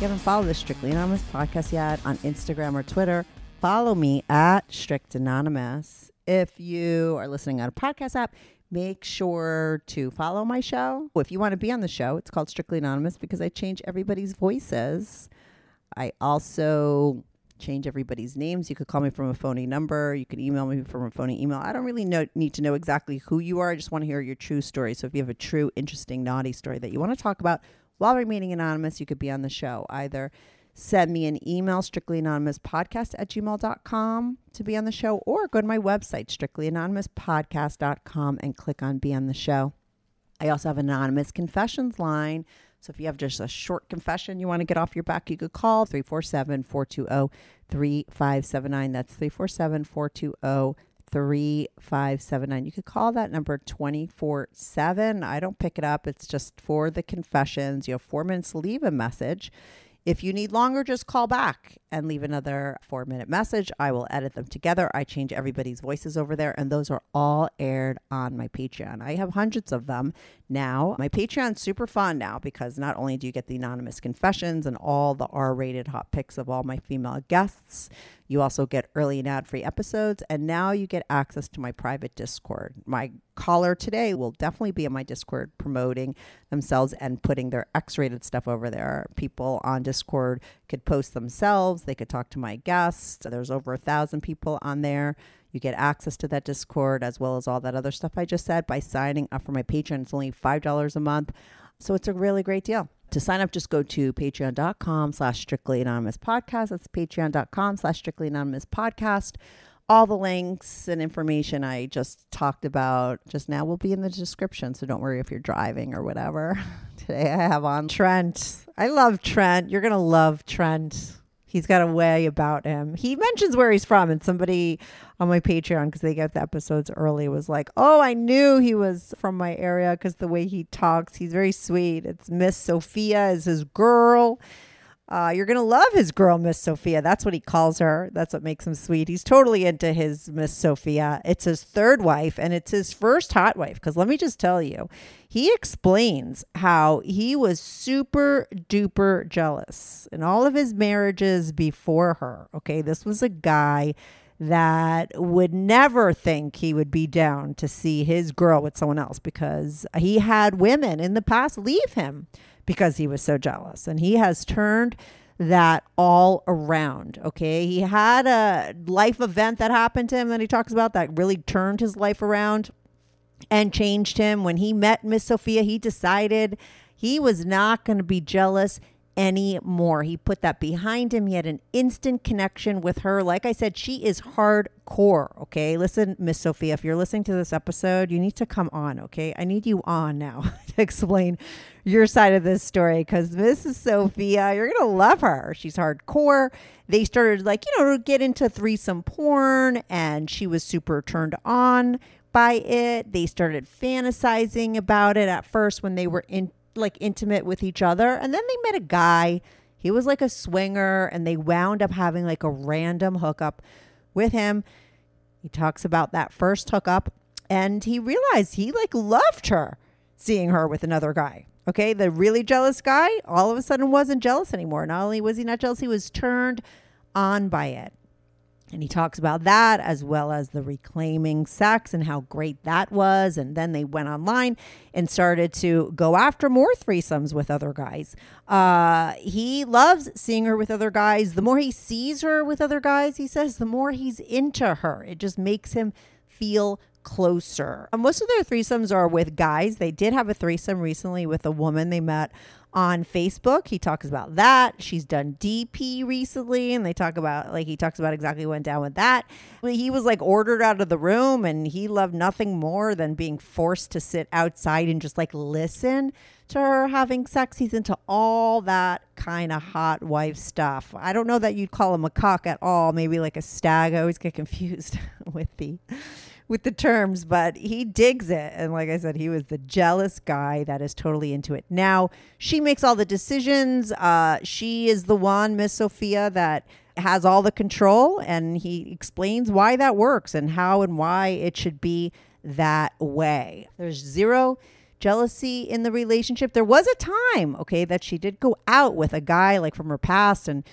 You haven't followed the Strictly Anonymous podcast yet on Instagram or Twitter, follow me at Strict Anonymous. If you are listening on a podcast app, make sure to follow my show. If you want to be on the show, it's called Strictly Anonymous because I change everybody's voices. I also change everybody's names. You could call me from a phony number. You could email me from a phony email. I don't really know, need to know exactly who you are. I just want to hear your true story. So if you have a true, interesting, naughty story that you want to talk about while remaining anonymous, you could be on the show. Either send me an email, strictlyanonymouspodcast at gmail.com to be on the show, or go to my website, strictlyanonymouspodcast.com, and click on Be on the Show. I also have an anonymous confessions line. So if you have just a short confession you want to get off your back, you could call 347 420 3579. That's 347 420 3579. You could call that number 24 7. I don't pick it up, it's just for the confessions. You have four minutes leave a message. If you need longer, just call back and leave another four minute message. I will edit them together. I change everybody's voices over there, and those are all aired on my Patreon. I have hundreds of them now. My Patreon's super fun now because not only do you get the anonymous confessions and all the R rated hot pics of all my female guests, you also get early and ad free episodes, and now you get access to my private Discord. My caller today will definitely be in my Discord promoting themselves and putting their X rated stuff over there. People on Discord could post themselves, they could talk to my guests. There's over a thousand people on there. You get access to that Discord as well as all that other stuff I just said by signing up for my Patreon. It's only $5 a month. So it's a really great deal. To sign up, just go to patreon.com slash strictly anonymous podcast. That's patreon.com slash strictly anonymous podcast. All the links and information I just talked about just now will be in the description. So don't worry if you're driving or whatever. Today I have on Trent. I love Trent. You're going to love Trent. He's got a way about him. He mentions where he's from, and somebody on my Patreon, because they get the episodes early, was like, Oh, I knew he was from my area because the way he talks, he's very sweet. It's Miss Sophia is his girl. Uh, you're gonna love his girl, Miss Sophia. That's what he calls her. That's what makes him sweet. He's totally into his Miss Sophia. It's his third wife, and it's his first hot wife. Because let me just tell you, he explains how he was super duper jealous in all of his marriages before her. Okay, this was a guy that would never think he would be down to see his girl with someone else because he had women in the past leave him because he was so jealous. And he has turned that all around. Okay. He had a life event that happened to him that he talks about that really turned his life around and changed him. When he met Miss Sophia, he decided he was not going to be jealous anymore. He put that behind him. He had an instant connection with her. Like I said, she is hardcore. Okay. Listen, Miss Sophia, if you're listening to this episode, you need to come on. Okay. I need you on now to explain your side of this story because Mrs. Sophia, you're going to love her. She's hardcore. They started, like, you know, get into threesome porn and she was super turned on by it. They started fantasizing about it at first when they were in like intimate with each other, and then they met a guy. He was like a swinger, and they wound up having like a random hookup with him. He talks about that first hookup, and he realized he like loved her seeing her with another guy. Okay, the really jealous guy all of a sudden wasn't jealous anymore. Not only was he not jealous, he was turned on by it. And he talks about that as well as the reclaiming sex and how great that was. And then they went online and started to go after more threesomes with other guys. Uh, he loves seeing her with other guys. The more he sees her with other guys, he says, the more he's into her. It just makes him feel closer. Most of their threesomes are with guys. They did have a threesome recently with a woman they met on Facebook. He talks about that. She's done DP recently, and they talk about like he talks about exactly what went down with that. He was like ordered out of the room, and he loved nothing more than being forced to sit outside and just like listen to her having sex. He's into all that kind of hot wife stuff. I don't know that you'd call him a cuckold. Maybe like a stag. I always get confused with the with the terms, but he digs it. And like I said, he was the jealous guy that is totally into it. Now, she makes all the decisions. Uh, she is the one, Miss Sophia, that has all the control. And he explains why that works and how and why it should be that way. There's zero jealousy in the relationship. There was a time, okay, that she did go out with a guy like from her past and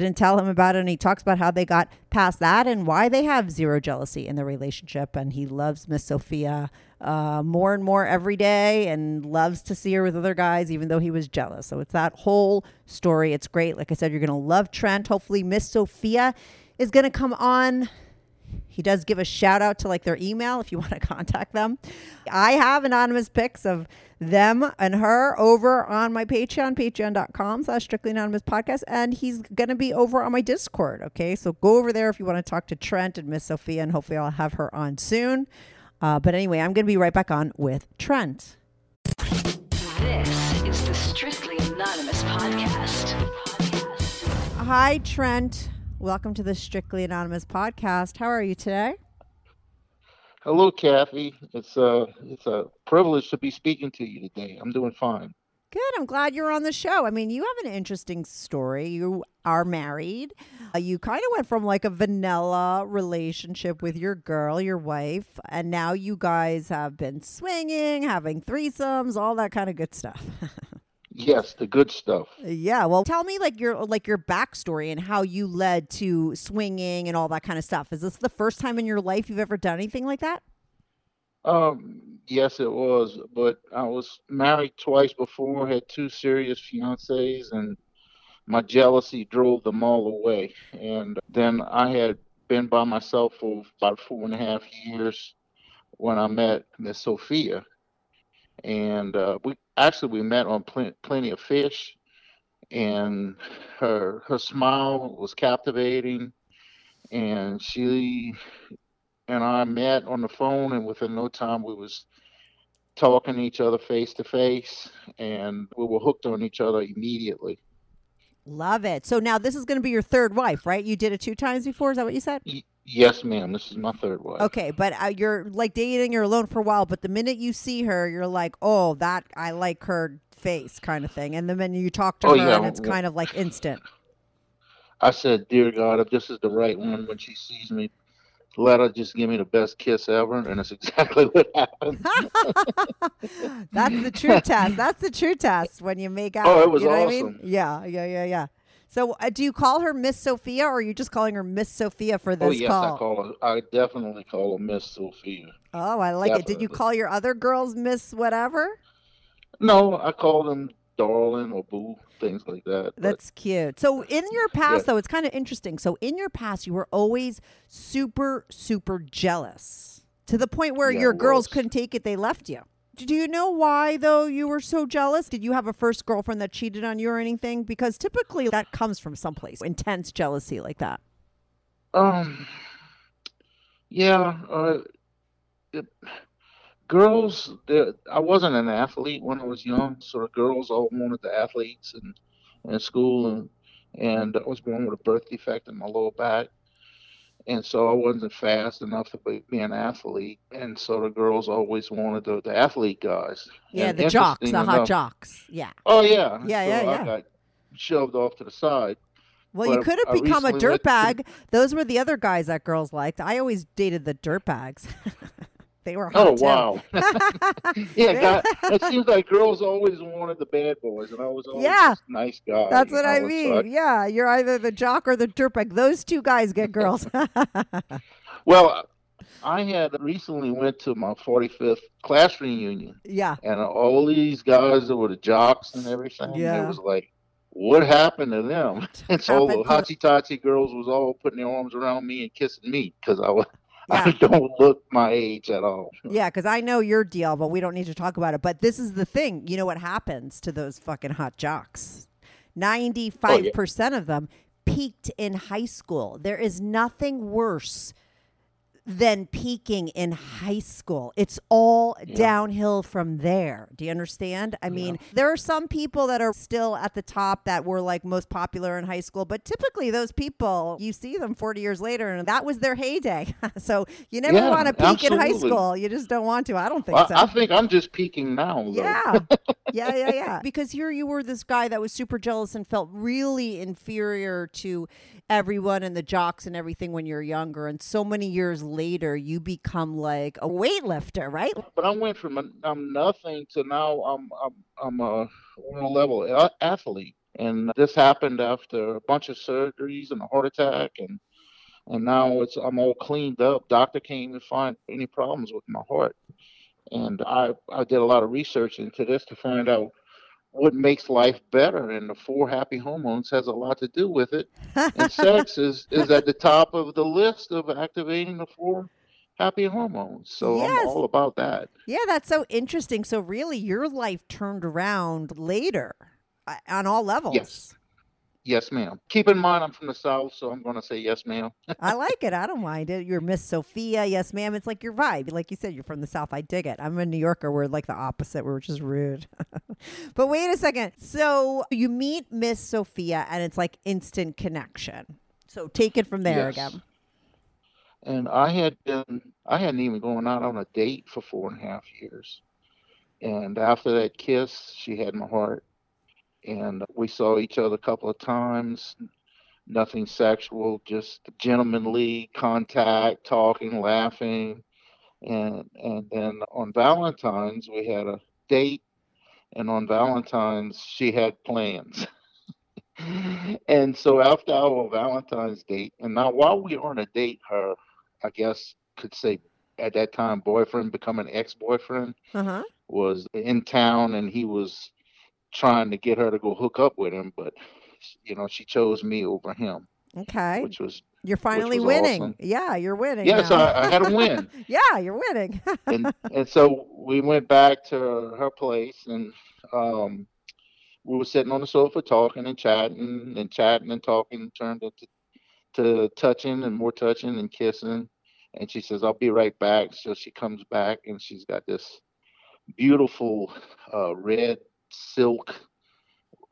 didn't tell him about it. And he talks about how they got past that and why they have zero jealousy in the relationship. And he loves Miss Sophia uh, more and more every day and loves to see her with other guys, even though he was jealous. So it's that whole story. It's great. Like I said, you're going to love Trent. Hopefully, Miss Sophia is going to come on he does give a shout out to like their email if you want to contact them. I have anonymous pics of them and her over on my Patreon, patreon.com slash strictly anonymous podcast. And he's going to be over on my Discord. Okay. So go over there if you want to talk to Trent and Miss Sophia, and hopefully I'll have her on soon. Uh, but anyway, I'm going to be right back on with Trent. This is the Strictly Anonymous podcast. Hi, Trent. Welcome to the Strictly Anonymous podcast. How are you today? Hello, Kathy. It's a it's a privilege to be speaking to you today. I'm doing fine. Good. I'm glad you're on the show. I mean, you have an interesting story. You are married. Uh, you kind of went from like a vanilla relationship with your girl, your wife, and now you guys have been swinging, having threesomes, all that kind of good stuff. yes, the good stuff. Yeah. Well, tell me like your like your backstory and how you led to swinging and all that kind of stuff. Is this the first time in your life you've ever done anything like that? Um, yes, it was. But I was married twice before, had two serious fiancées, and my jealousy drove them all away. And then I had been by myself for about four and a half years when I met Miss Sophia. And uh, we actually we met on Pl- Plenty of Fish, and her her smile was captivating, and she and I met on the phone, and within no time we was talking to each other face to face, and we were hooked on each other immediately. Love it. So now this is going to be your third wife, right? You did it two times before. Is that what you said? Yes, ma'am. This is my third wife. Okay, but uh, you're like dating, you're alone for a while, but the minute you see her, you're like, oh, that I like her face, kind of thing. And the minute you talk to Oh, her, yeah, and it's kind of like instant. I said, "Dear God, if this is the right one, when she sees me, let her just give me the best kiss ever." And that's exactly what happened. That's the true test. That's the true test when you make out. Oh, it was you know what I mean? awesome. Yeah, yeah, yeah, yeah. So, uh, do you call her Miss Sophia, or are you just calling her Miss Sophia for this oh yes, call? I call her. I definitely call her Miss Sophia. Oh, I like it. Did you call your other girls Miss whatever? No, I call them darling or boo, things like that. but- That's cute. So in your past, Yeah. though, it's kind of interesting. So in your past, you were always super, super jealous to the point where Yeah, your girls couldn't take it; they left you. Do you know why, though, you were so jealous? Did you have a first girlfriend that cheated on you or anything? Because typically that comes from someplace intense jealousy like that. Um, yeah, uh, it, girls. I wasn't an athlete when I was young, so girls all wanted the athletes and in school, and and I was born with a birth defect in my lower back, and so I wasn't fast enough to be, be an athlete. And so the girls always wanted the, the athlete guys. Yeah, And the jocks, the interesting hot jocks. Yeah. Oh yeah, Yeah, so yeah, I yeah. got shoved off to the side. Well, you But could I have become a recently went to- dirtbag. Those were the other guys that girls liked. I always dated the dirtbags. they were hot Oh too. wow! yeah, God, it seems like girls always wanted the bad boys, and I was always Yeah. nice guy. That's what I mean. Yeah, you're either the jock or the dirtbag. Those two guys get girls. Well, I had recently went to my 45th class reunion, yeah. and all these guys that were the jocks and everything. Yeah. It was like, what happened to them? And so all the to- hotchy totchy girls was all putting their arms around me and kissing me because I was. I don't look my age at all. Yeah, because I know your deal, but we don't need to talk about it. But this is the thing. You know what happens to those fucking hot jocks? 95% of them peaked in high school. There is nothing worse than peaking in high school. It's all downhill from there. Do you understand? I mean, there are some people that are still at the top that were like most popular in high school, but typically those people, you see them 40 years later and that was their heyday. so you never Yeah, want to peak in high school. You just don't want to. I don't think I, so. I think I'm just peaking now. Though. Yeah. yeah, yeah, yeah. Because here you were this guy that was super jealous and felt really inferior to everyone and the jocks and everything when you're younger. And so many years later, you become like a weightlifter, right? But I went from I'm nothing to now I'm I'm I'm a world level athlete, and this happened after a bunch of surgeries and a heart attack, and and now it's I'm all cleaned up. Doctor came to find any problems with my heart, and I I did a lot of research into this to find out what makes life better, and the four happy hormones has a lot to do with it. And sex is is at the top of the list of activating the four happy hormones. So Yes. I'm all about that. Yeah, that's so interesting. So, really, your life turned around later uh, on all levels. Yes. Yes, ma'am. Keep in mind I'm from the South, so I'm going to say yes, ma'am. I like it. I don't mind it. You're Miss Sophia. Yes, ma'am. It's like your vibe. Like you said, you're from the South. I dig it. I'm a New Yorker. We're like the opposite. We're just rude. but wait a second. So you meet Miss Sophia and it's like instant connection. So take it from there Yes. again. And I had been, I hadn't even gone out on a date for four and a half years. And after that kiss, she had my heart. And we saw each other a couple of times. Nothing sexual, just gentlemanly contact, talking, laughing. And and then on Valentine's we had a date and on Valentine's she had plans. and so after our Valentine's date, and now while we were on a date, her, I guess, could say at that time, boyfriend becoming ex boyfriend Uh huh. was in town and he was trying to get her to go hook up with him, but you know, she chose me over him, Okay. which was You're finally was winning. awesome. Yeah, you're winning. yes, now. I, I had a win. yeah, you're winning. and and so we went back to her place and um we were sitting on the sofa talking and chatting and chatting and talking and turned into to touching and more touching and kissing and she says i'll be right back so she comes back and she's got this beautiful uh, red silk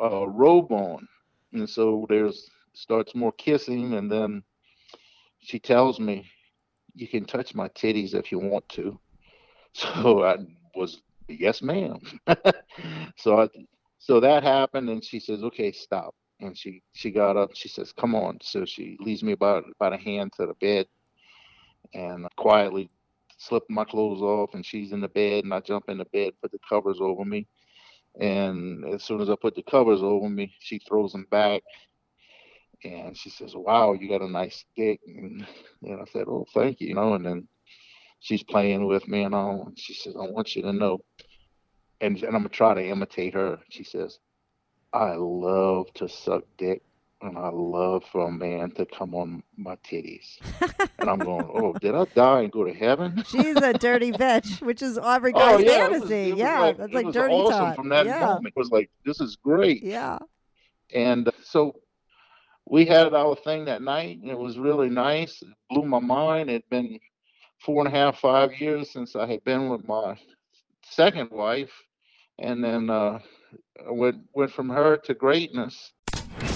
uh, robe on and so there's starts more kissing and then she tells me you can touch my titties if you want to so I was yes, ma'am. so I, so that happened, and she says, "Okay, stop." And she she got up. She says, "Come on." So she leads me about by the hand to the bed, and I quietly slip my clothes off, and she's in the bed, and I jump in the bed, put the covers over me, and as soon as I put the covers over me, she throws them back. And she says, "Wow, you got a nice dick." And, and I said, "Oh, thank you." You know, and then she's playing with me and all. And she says, I want you to know. And, and I'm going to try to imitate her. She says, I love to suck dick and I love for a man to come on my titties. and I'm going, oh, did I die and go to heaven? She's a dirty bitch, which is every guy's oh, yeah. it was- fantasy. it was yeah, like, that's it like was dirty awesome talk. from that yeah. moment. It was like, this is great. Yeah. And uh, so we had our thing that night, and it was really nice. It blew my mind. It'd been four and a half, five years since I had been with my second wife, and then uh, I went went from her to greatness.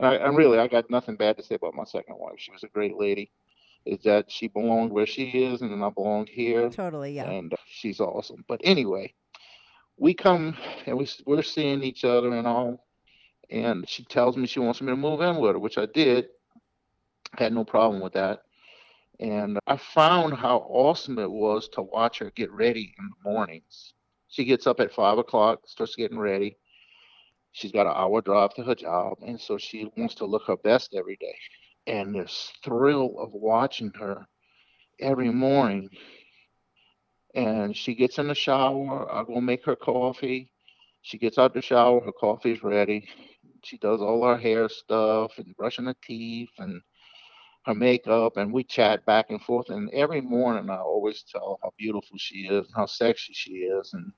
I, I really, I got nothing bad to say about my second wife. She was a great lady. Is that she belonged where she is, and then I belonged here. Totally, yeah. And uh, she's awesome. But anyway, we come and we we're seeing each other and all, and she tells me she wants me to move in with her, which I did. Had no problem with that. And I found how awesome it was to watch her get ready in the mornings. She gets up at five o'clock, starts getting ready. She's got an hour drive to her job, and so she wants to look her best every day. And this thrill of watching her every morning. And she gets in the shower. I go make her coffee. She gets out the shower. Her coffee's ready. She does all her hair stuff and brushing her teeth and her makeup. And we chat back and forth. And every morning, I always tell her how beautiful she is and how sexy she is. And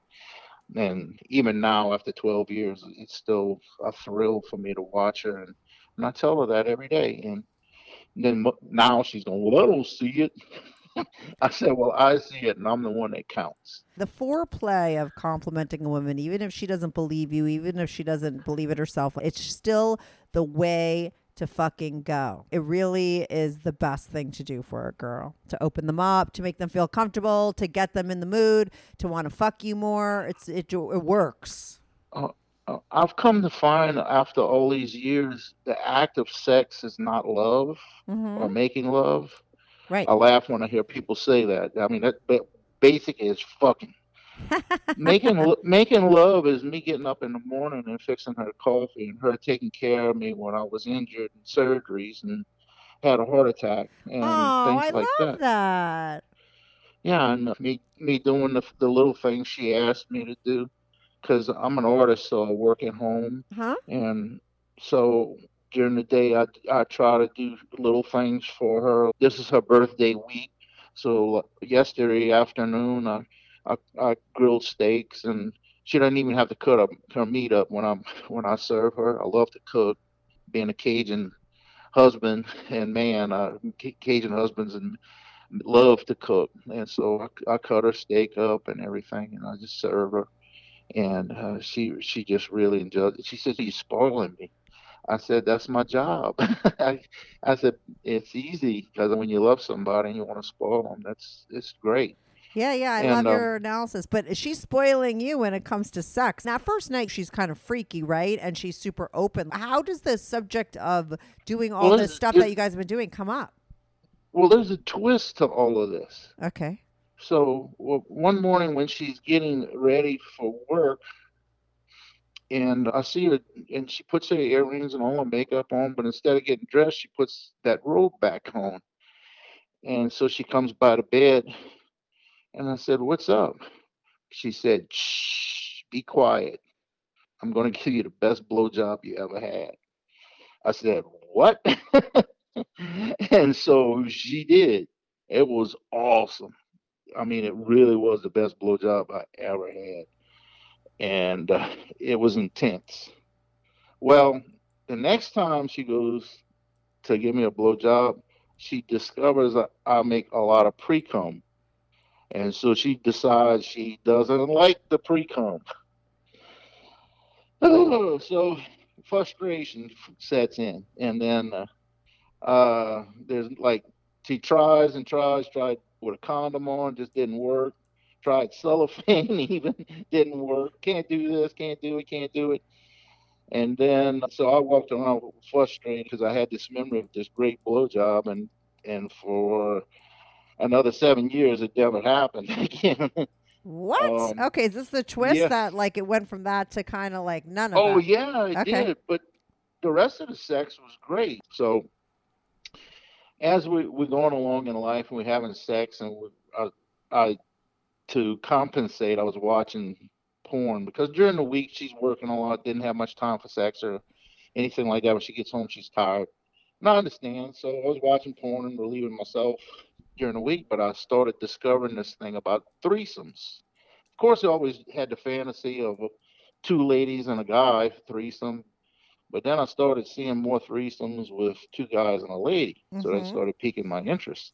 and even now, after 12 years, it's still a thrill for me to watch her. And, and I tell her that every day. And then now she's going, Well, I don't see it. I said, Well, I see it, and I'm the one that counts. The foreplay of complimenting a woman, even if she doesn't believe you, even if she doesn't believe it herself, it's still the way to fucking go. It really is the best thing to do for a girl to open them up, to make them feel comfortable, to get them in the mood, to want to fuck you more. It's it, it works. Uh, uh, I've come to find after all these years, the act of sex is not love or making love. Right. I laugh when I hear people say that. I mean, that, that basic is fucking. Making making love is me getting up in the morning and fixing her coffee and her taking care of me when I was injured in surgeries and had a heart attack and oh, things I like love that. yeah, and me me doing the the little things she asked me to do, because I'm an artist, so I work at home, Huh? and so during the day I I try to do little things for her. This is her birthday week, so yesterday afternoon I I, I grilled steaks, and she doesn't even have to cut up her meat up when I'm when I serve her. I love to cook, being a Cajun husband and man, uh, Cajun husbands and love to cook, and so I, I cut her steak up and everything, and I just serve her, and uh, she she just really enjoyed it. She said, "You're spoiling me." I said, "That's my job." I, I said, "It's easy because when you love somebody and you want to spoil them, that's it's great." Yeah, yeah, I And, love um, your analysis. But she's spoiling you when it comes to sex. Now, first night, she's kind of freaky, right? And she's super open. How does the subject of doing all Well, this stuff that you guys have been doing come up? Well, there's a twist to all of this. Okay. So well, one morning when she's getting ready for work, and I see her, and she puts her earrings and all her makeup on, but instead of getting dressed, she puts that robe back on. And so she comes by the bed, and I said, "What's up?" She said, "Shh, be quiet. I'm going to give you the best blowjob you ever had." I said, "What?" and so she did. It was awesome. I mean, it really was the best blowjob I ever had, and uh, it was intense. Well, the next time she goes to give me a blowjob, she discovers that I make a lot of pre cum, and so she decides she doesn't like the pre cum. so frustration sets in, and then uh, uh, there's like she tries and tries, tried with a condom on, just didn't work. Tried cellophane, even didn't work. Can't do this, can't do it, can't do it. And then, so I walked around frustrated because I had this memory of this great blowjob, and and for another seven years, it never happened again. What? Um, okay, is this the twist yeah. that like it went from that to kind of like none of Oh that? yeah, it Okay. did. But the rest of the sex was great. So as we we're going along in life and we're having sex and we, I, I to compensate, I was watching porn because during the week she's working a lot, didn't have much time for sex or anything like that. When she gets home, she's tired. And I understand. So I was watching porn and relieving myself during the week, but I started discovering this thing about threesomes. Of course, I always had the fantasy of two ladies and a guy threesome. But then I started seeing more threesomes with two guys and a lady. So that Mhm. started piquing my interest.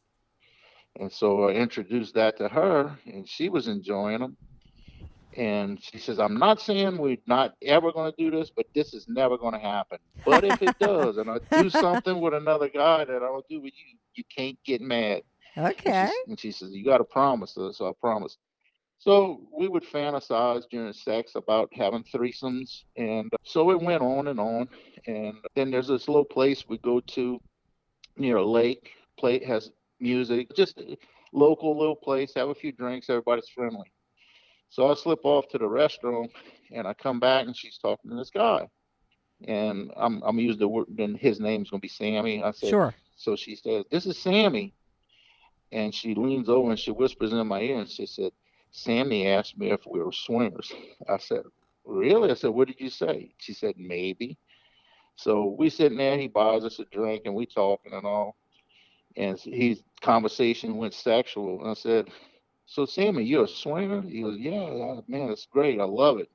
And so I introduced that to her, and she was enjoying them. And she says, I'm not saying we're not ever going to do this, but this is never going to happen. But if it does, and I do something with another guy that I don't do with you, you can't get mad. And she Okay. And she says, You got to promise us. So I promised. So we would fantasize during sex about having threesomes. And uh, so it went on and on. And then there's this little place we go to near a lake, play has music, just a local little place, have a few drinks, everybody's friendly. So I slip off to the restroom and I come back and she's talking to this guy. And I'm I'm using the word then his name's gonna be Sammy. I said Sure. so she says, This is Sammy. And she leans over and she whispers in my ear and she said, Sammy asked me if we were swingers. I said, Really? I said, What did you say? She said, Maybe. So we sitting there, he buys us a drink and we talking and all. And his conversation went sexual. And I said, So Sammy, you're a swinger? He goes, Yeah, man, it's great. I love it.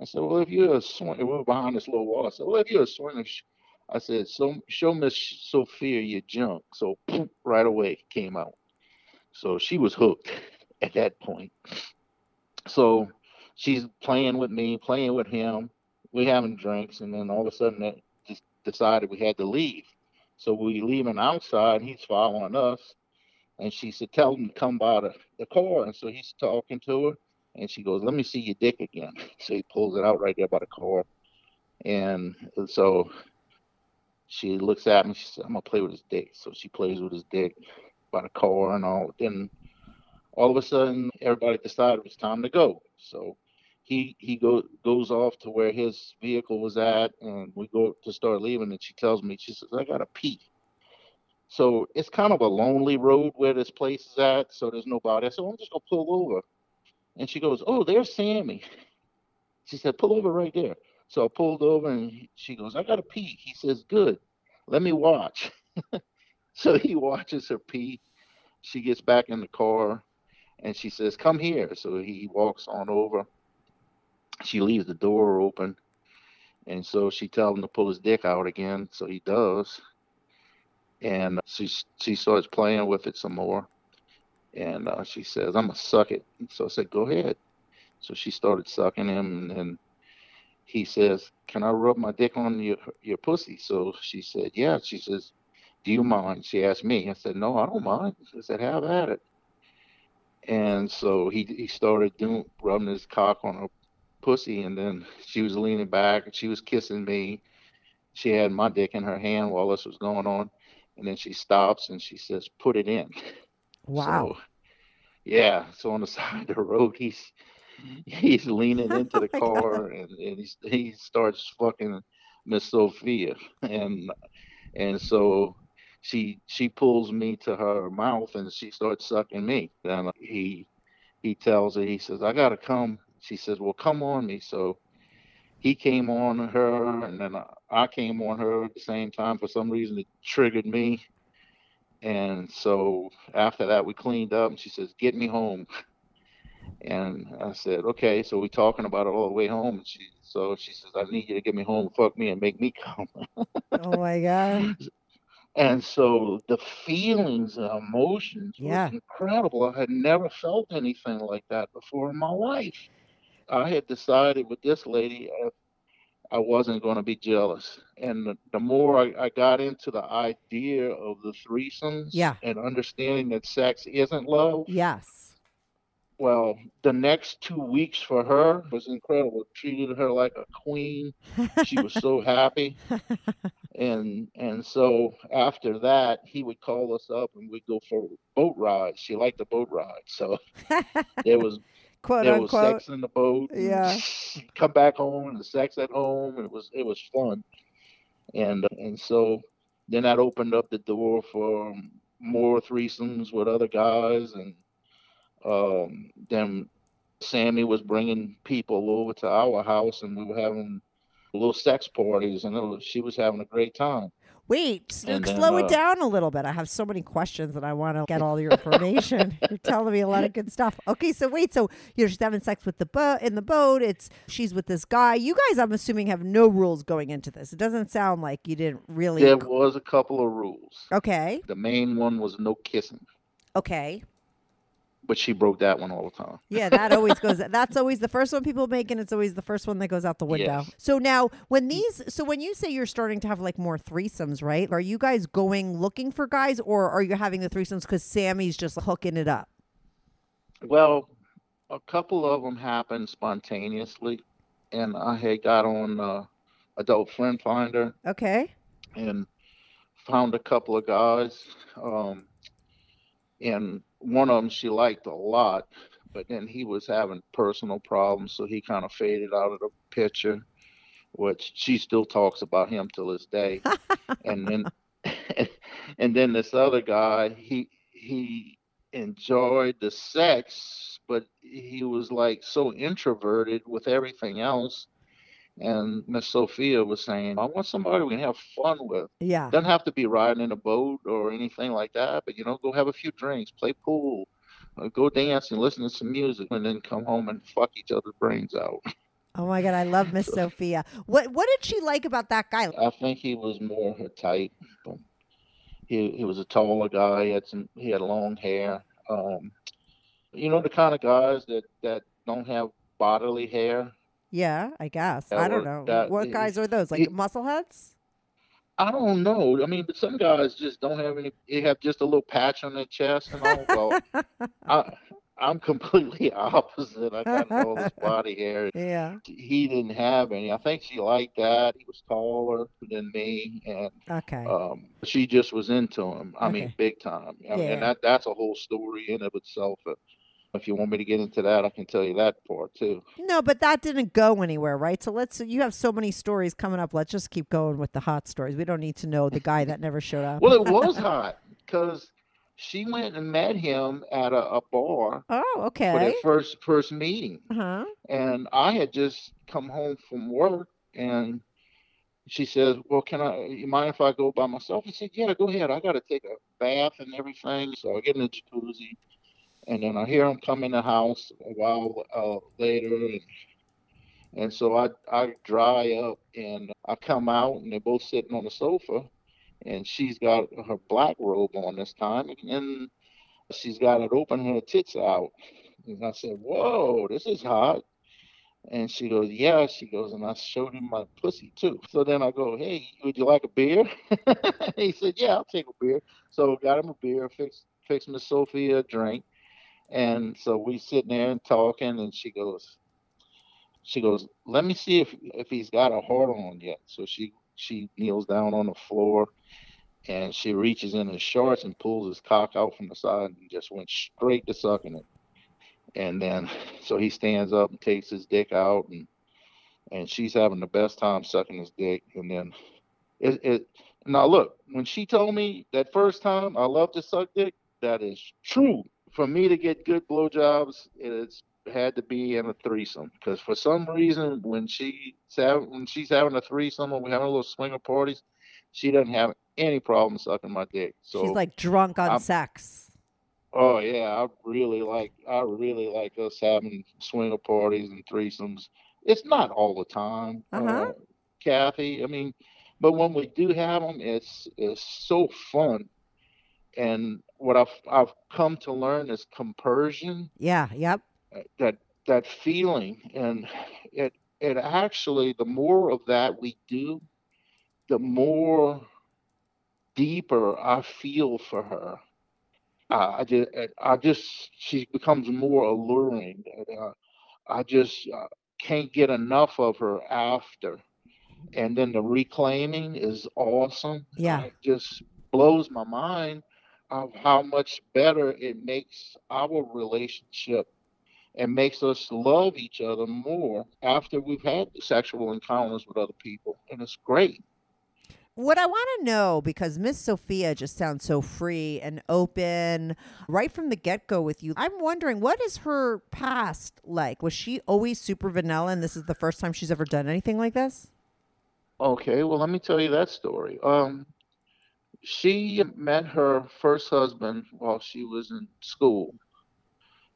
I said, Well, if you're a swinger, we're behind this little wall. I said, Well, if you're a swinger, I said, So show Miss Sophia your junk. So right away came out. So she was hooked at that point. So she's playing with me, playing with him. We having drinks, and then all of a sudden, it just decided we had to leave. So we leaving outside. He's following us, and she said, "Tell him to come by the, the car." And so he's talking to her, and she goes, "Let me see your dick again." So he pulls it out right there by the car, and so she looks at me. She said, "I'm gonna play with his dick." So she plays with his dick by the car and all. Then all of a sudden, everybody decided it was time to go. So he he go, goes off to where his vehicle was at, and we go to start leaving. And she tells me, she says, "I gotta pee." So it's kind of a lonely road where this place is at. So there's nobody. I said, well, "I'm just gonna pull over." And she goes, "Oh, there's Sammy." She said, "Pull over right there." So I pulled over, and she goes, "I gotta pee." He says, "Good. Let me watch." so he watches her pee. She gets back in the car, and she says, "Come here." So he walks on over. She leaves the door open, and so she tells him to pull his dick out again. So he does, and she she starts playing with it some more, and uh, she says, "I'm gonna suck it." So I said, "Go ahead." So she started sucking him, and then he says, "Can I rub my dick on your your pussy?" So she said, "Yeah." She says, "Do you mind?" She asked me. I said, "No, I don't mind." She said, "Have at it." And so he he started doing rubbing his cock on her pussy, and then she was leaning back and she was kissing me. She had my dick in her hand while this was going on, and then she stops and she says, "Put it in." Wow. So, yeah. So on the side of the road, he's he's leaning into the Oh car and, and he's, he starts fucking Miss Sophia, and and so she she pulls me to her mouth and she starts sucking me. Then uh, he he tells her he says I gotta come. She says, well, come on me. So he came on her, and then I, I came on her at the same time. For some reason, it triggered me. And so after that, we cleaned up, and she says, "Get me home." And I said, "Okay." So we talking about it all the way home, and she so she says, "I need you to get me home, fuck me, and make me come." Oh my god. And so the feelings and emotions Yeah. was incredible. I had never felt anything like that before in my life. I had decided with this lady uh, I wasn't going to be jealous. And the, the more I, I got into the idea of the threesomes Yeah. and understanding that sex isn't love, Yes. Well, the next two weeks for her was incredible. Treated her like a queen. She was so happy. And and so after that, he would call us up and we'd go for boat rides. She liked the boat ride, so there was Quote there was unquote. sex in the boat. Yeah. come back home and the sex at home. And it was it was fun, and and so then that opened up the door for more threesomes with other guys, and um, then Sammy was bringing people over to our house, and we were having little sex parties, and it was, she was having a great time. Wait, s- And then, slow it uh, down a little bit. I have so many questions and I want to get all your information. You're telling me a lot of good stuff. Okay, so wait, so you're just having sex with the boat in the boat. It's she's with this guy. You guys, I'm assuming, have no rules going into this. It doesn't sound like you didn't really. There was a couple of rules. Okay, The main one was no kissing, okay, but she broke that one all the time. yeah, that always goes. That's always the first one people make, and it's always the first one that goes out the window. Yes. So now, when these, so when you say you're starting to have like more threesomes, right? Are you guys going looking for guys, or are you having the threesomes because Sammy's just hooking it up? Well, a couple of them happened spontaneously, and I had got on uh, Adult Friend Finder Okay. and found a couple of guys, um, and one of them she liked a lot, but then he was having personal problems, so he kind of faded out of the picture. Which she still talks about him till this day, and then and then this other guy, he he enjoyed the sex, but he was like so introverted with everything else. And Miss Sophia was saying, I want somebody we can have fun with. Yeah. Doesn't have to be riding in a boat or anything like that, but you know, go have a few drinks, play pool, uh, go dance and listen to some music, and then come home and fuck each other's brains out. Oh my god, I love Miss Sophia. What what did she like about that guy? I think he was more her type. He he was a taller guy. He had some. He had long hair. Um, you know the kind of guys that that don't have bodily hair. Yeah, I guess. I don't know. that- what guys are those? Like he- muscle heads? I don't know. I mean, but some guys just don't have any. They have just a little patch on their chest and all. Well, I I'm completely opposite. I got all this body hair. Yeah. He didn't have any. I think she liked that. He was taller than me, and Okay. um, she just was into him. I mean, big time. I mean, Yeah. and that that's a whole story in of itself. If you want me to get into that, I can tell you that part too. no, but that didn't go anywhere, right? So let's you have so many stories coming up. Let's just keep going with the hot stories. We don't need to know the guy that never showed up. Well, it was hot because she went and met him at a, a bar oh, okay. for their first first meeting, Uh-huh. and I had just come home from work, and she says, "Well, can I? You mind if I go by myself?" I said, "Yeah, go ahead. I got to take a bath and everything." So I get in the jacuzzi, and then I hear him come in the house a while uh, later, and and so I I dry up and I come out, and they're both sitting on the sofa, and she's got her black robe on this time, and she's got it open and her tits out. And I said, "Whoa, this is hot." And she goes, "Yeah." She goes, and I showed him my pussy too. So then I go, "Hey, would you like a beer?" he said, "Yeah, I'll take a beer." So got him a beer, fixed fixed Miss Sophia a drink, and so we sitting there and talking, and she goes, she goes, "Let me see if if he's got a heart on yet." So she she kneels down on the floor, and she reaches in his shorts and pulls his cock out from the side and just went straight to sucking it. And then so he stands up and takes his dick out, and and she's having the best time sucking his dick. And then it it now look when she told me that first time I love to suck dick, that is true. For me to get good blowjobs, it's had to be in a threesome because for some reason when she's having when she's having a threesome or we're having a little swinger parties, she doesn't have any problem sucking my dick. So She's like drunk on I'm- sex. Oh yeah, I really like I really like us having swinger parties and threesomes. It's not all the time, Uh-huh. uh, Kathy. I mean, but when we do have them, it's it's so fun. And what I've I've come to learn is compersion, Yeah, yep. uh, that that feeling, and it it actually the more of that we do, the more deeper I feel for her uh, I just, I just, she becomes more alluring. And, uh, I just uh, can't get enough of her after. And then the reclaiming is awesome. Yeah. It just blows my mind of how much better it makes our relationship and makes us love each other more after we've had sexual encounters with other people. And it's great. What I want to know, because Miss Sophia just sounds so free and open right from the get go with you, I'm wondering what is her past like? Was she always super vanilla and this is the first time she's ever done anything like this? Okay, well, let me tell you that story. Um, she met her first husband while she was in school,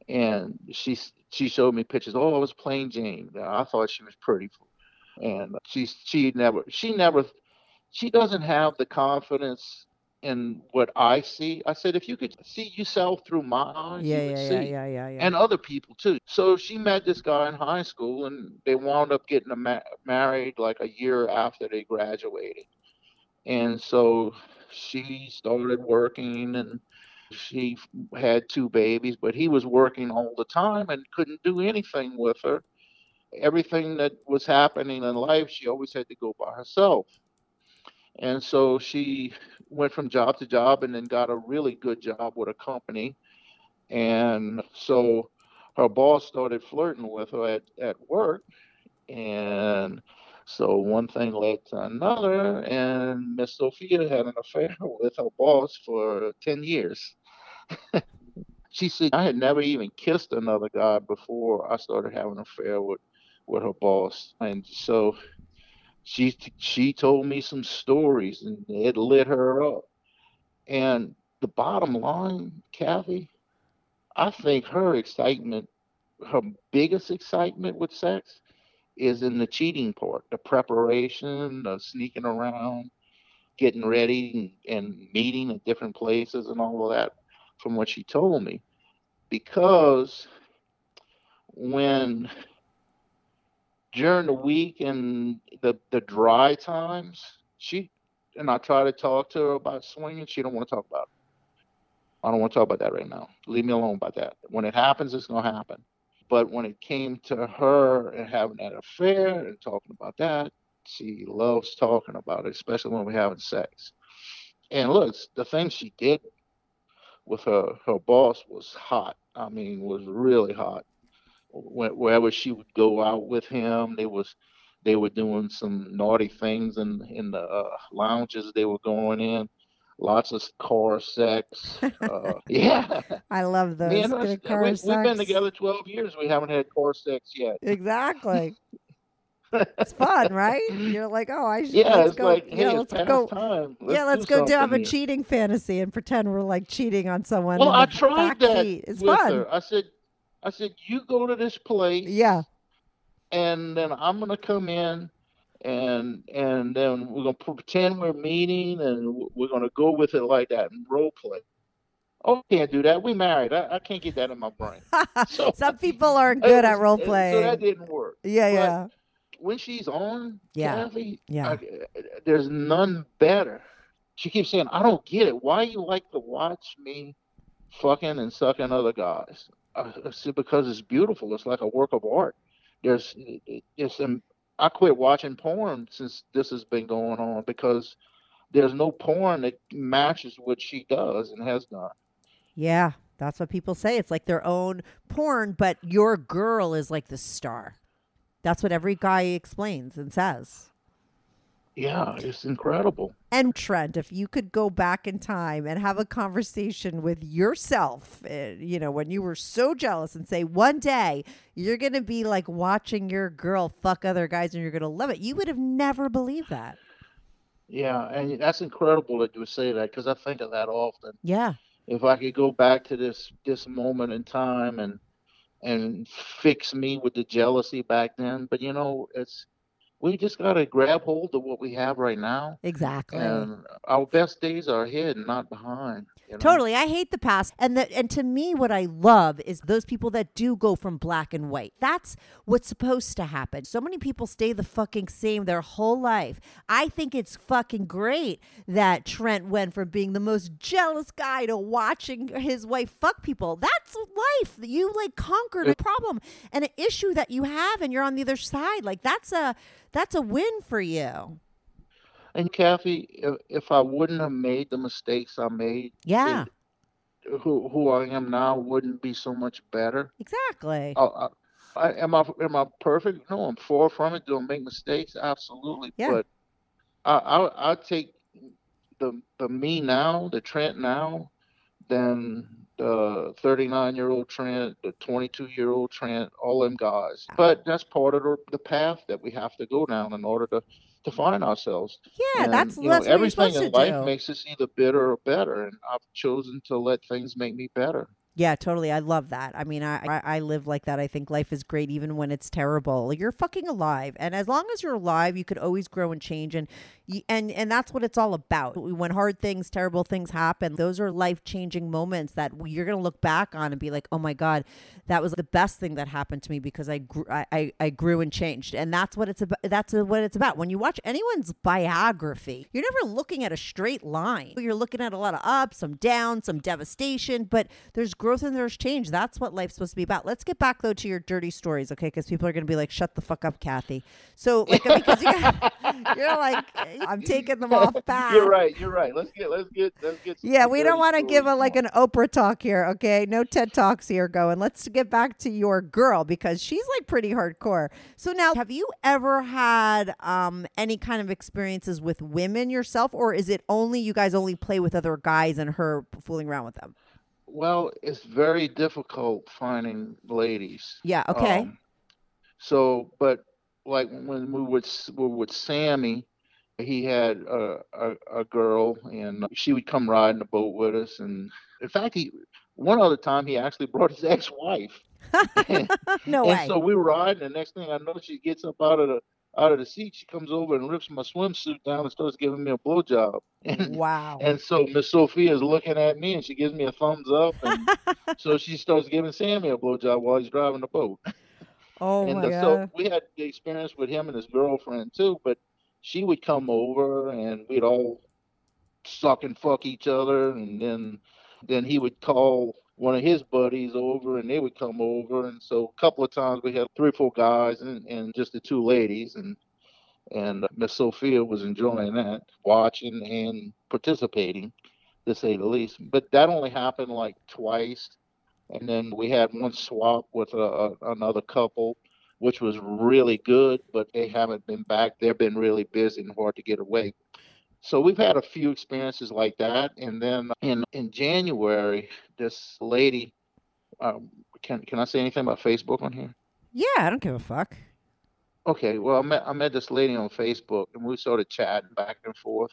and she she showed me pictures. Oh, I was plain Jane. I thought she was pretty, and she she never she never she doesn't have the confidence in what I see. I said, if you could see yourself through my eyes, Yeah, you would yeah, see yeah, yeah, yeah, and other people too. So she met this guy in high school, and they wound up getting a ma- married like a year after they graduated. And so she started working, and she had two babies, but he was working all the time and couldn't do anything with her. Everything that was happening in life, she always had to go by herself. And so she went from job to job and then got a really good job with a company. And so her boss started flirting with her at, at work. And so one thing led to another. And Miss Sophia had an affair with her boss for 10 years. she said, I had never even kissed another guy before I started having an affair with, with her boss. And so she she told me some stories and it lit her up. And the bottom line, Kathy, I think her excitement, her biggest excitement with sex is in the cheating part, the preparation, the sneaking around, getting ready and, and meeting at different places and all of that from what she told me. Because when during the week and the the dry times, she and I try to talk to her about swinging. She don't want to talk about it. I don't want to talk about that right now. Leave me alone about that. When it happens, it's gonna happen. But when it came to her and having that affair and talking about that, she loves talking about it, especially when we're having sex. And look, the thing she did with her her boss was hot. I mean, was really hot wh- wherever she would go out with him, they was they were doing some naughty things in in the uh, lounges they were going in. Lots of car sex. Uh, yeah, I love those. me and her, car we, we've been together twelve years. We haven't had car sex yet. Exactly. it's fun, right? You're like, oh, I should. Yeah, let's go. like, hey, yeah, it's let's go. time. yeah, let's do go to have a cheating fantasy and pretend we're like cheating on someone. Well, I tried that seat. It's fun. her. I said, I said, you go to this place. Yeah. and then I'm gonna come in, and and then we're gonna pretend we're meeting, and we're gonna go with it like that and role play. Oh, can't do that. We married. I, I can't get that in my brain. So- Some people aren't good at was- role So that didn't work. yeah, but yeah. When she's on, Yeah, Kathy, yeah. I- there's none better. She keeps saying, "I don't get it. Why you like to watch me fucking and sucking other guys?" I I said, "Because it's beautiful. It's like a work of art. There's, it's. Um, I quit watching porn since this has been going on because there's no porn that matches what she does and has done. Yeah, that's what people say. It's like their own porn, but your girl is like the star. That's what every guy explains and says. Yeah, it's incredible. And Trent, if you could go back in time and have a conversation with yourself, uh, you know, when you were so jealous and say, one day you're going to be like watching your girl fuck other guys and you're going to love it, you would have never believed that. Yeah, and that's incredible that you say that because I think of that often. Yeah. if I could go back to this this moment in time and and fix me with the jealousy back then. But you know, it's we just got to grab hold of what we have right now. Exactly. And our best days are ahead, not behind. You know? Totally. I hate the past. And the, and to me what I love is those people that do go from black and white. That's what's supposed to happen. So many people stay the fucking same their whole life. I think it's fucking great that Trent went from being the most jealous guy to watching his wife fuck people. That's life. You like conquered a problem and an issue that you have and you're on the other side. Like that's a that's a win for you. And Kathy, if, if I wouldn't have made the mistakes I made, Yeah. it- who who I am now wouldn't be so much better. Exactly. I, I, I, am I am I perfect? No, I'm far from it. Do I make mistakes? Absolutely. Yeah. But I, I I take the the me now, the Trent now, than the 39 year old Trent, the 22 year old Trent, all them guys. But that's part of the, the path that we have to go down in order to to find ourselves. Yeah, And, that's you know, that's everything in life do. makes us either bitter or better, and I've chosen to let things make me better. Yeah, totally. I love that. I mean, I, I I live like that. I think life is great even when it's terrible. You're fucking alive, and as long as you're alive, you could always grow and change, and and and that's what it's all about. When hard things, terrible things happen, those are life changing moments that you're gonna look back on and be like, oh my god, that was the best thing that happened to me because I grew, I, I, grew and changed, and that's what it's about. That's what it's about. When you watch anyone's biography, you're never looking at a straight line. You're looking at a lot of ups, some downs, some devastation, but there's growth and there's change. That's what life's supposed to be about. Let's get back though to your dirty stories, okay? Because people are gonna be like, "Shut the fuck up, Kathy." So, like, because you you're like, I'm taking them off back. You're right. You're right. Let's get let's get let's get. Yeah, we don't want to give a like an Oprah talk here, okay? No TED Talks here going. Let's get back to your girl because she's like pretty hardcore. So now, have you ever had um any kind of experiences with women yourself or is it only you guys only play with other guys and her fooling around with them? Well, it's very difficult finding ladies. Yeah, okay. Um, so, but like when we would with Sammy, he had a, a a girl, and she would come ride in the boat with us. And in fact, he one other time he actually brought his ex-wife. no and way. so we were riding. The next thing I know, she gets up out of the out of the seat. She comes over and rips my swimsuit down and starts giving me a blowjob. And wow. and so Miss Sophia is looking at me and she gives me a thumbs up. And so she starts giving Sammy a blowjob while he's driving the boat. oh and my uh, god. so we had the experience with him and his girlfriend too. But she would come mm-hmm. over and we'd all suck and fuck each other. And then then he would call one of his buddies over and they would come over. And so a couple of times we had three or four guys and, and just the two ladies. And and Miss Sophia was enjoying that, watching and participating, to say the least. But that only happened like twice, and then we had one swap with a, a, another couple, which was really good. But they haven't been back. They've been really busy and hard to get away. So we've had a few experiences like that, and then in in January, this lady. Um, can can I say anything about Facebook on here? yeah, I don't give a fuck. Okay, well, I met I met this lady on Facebook, and we started chatting back and forth.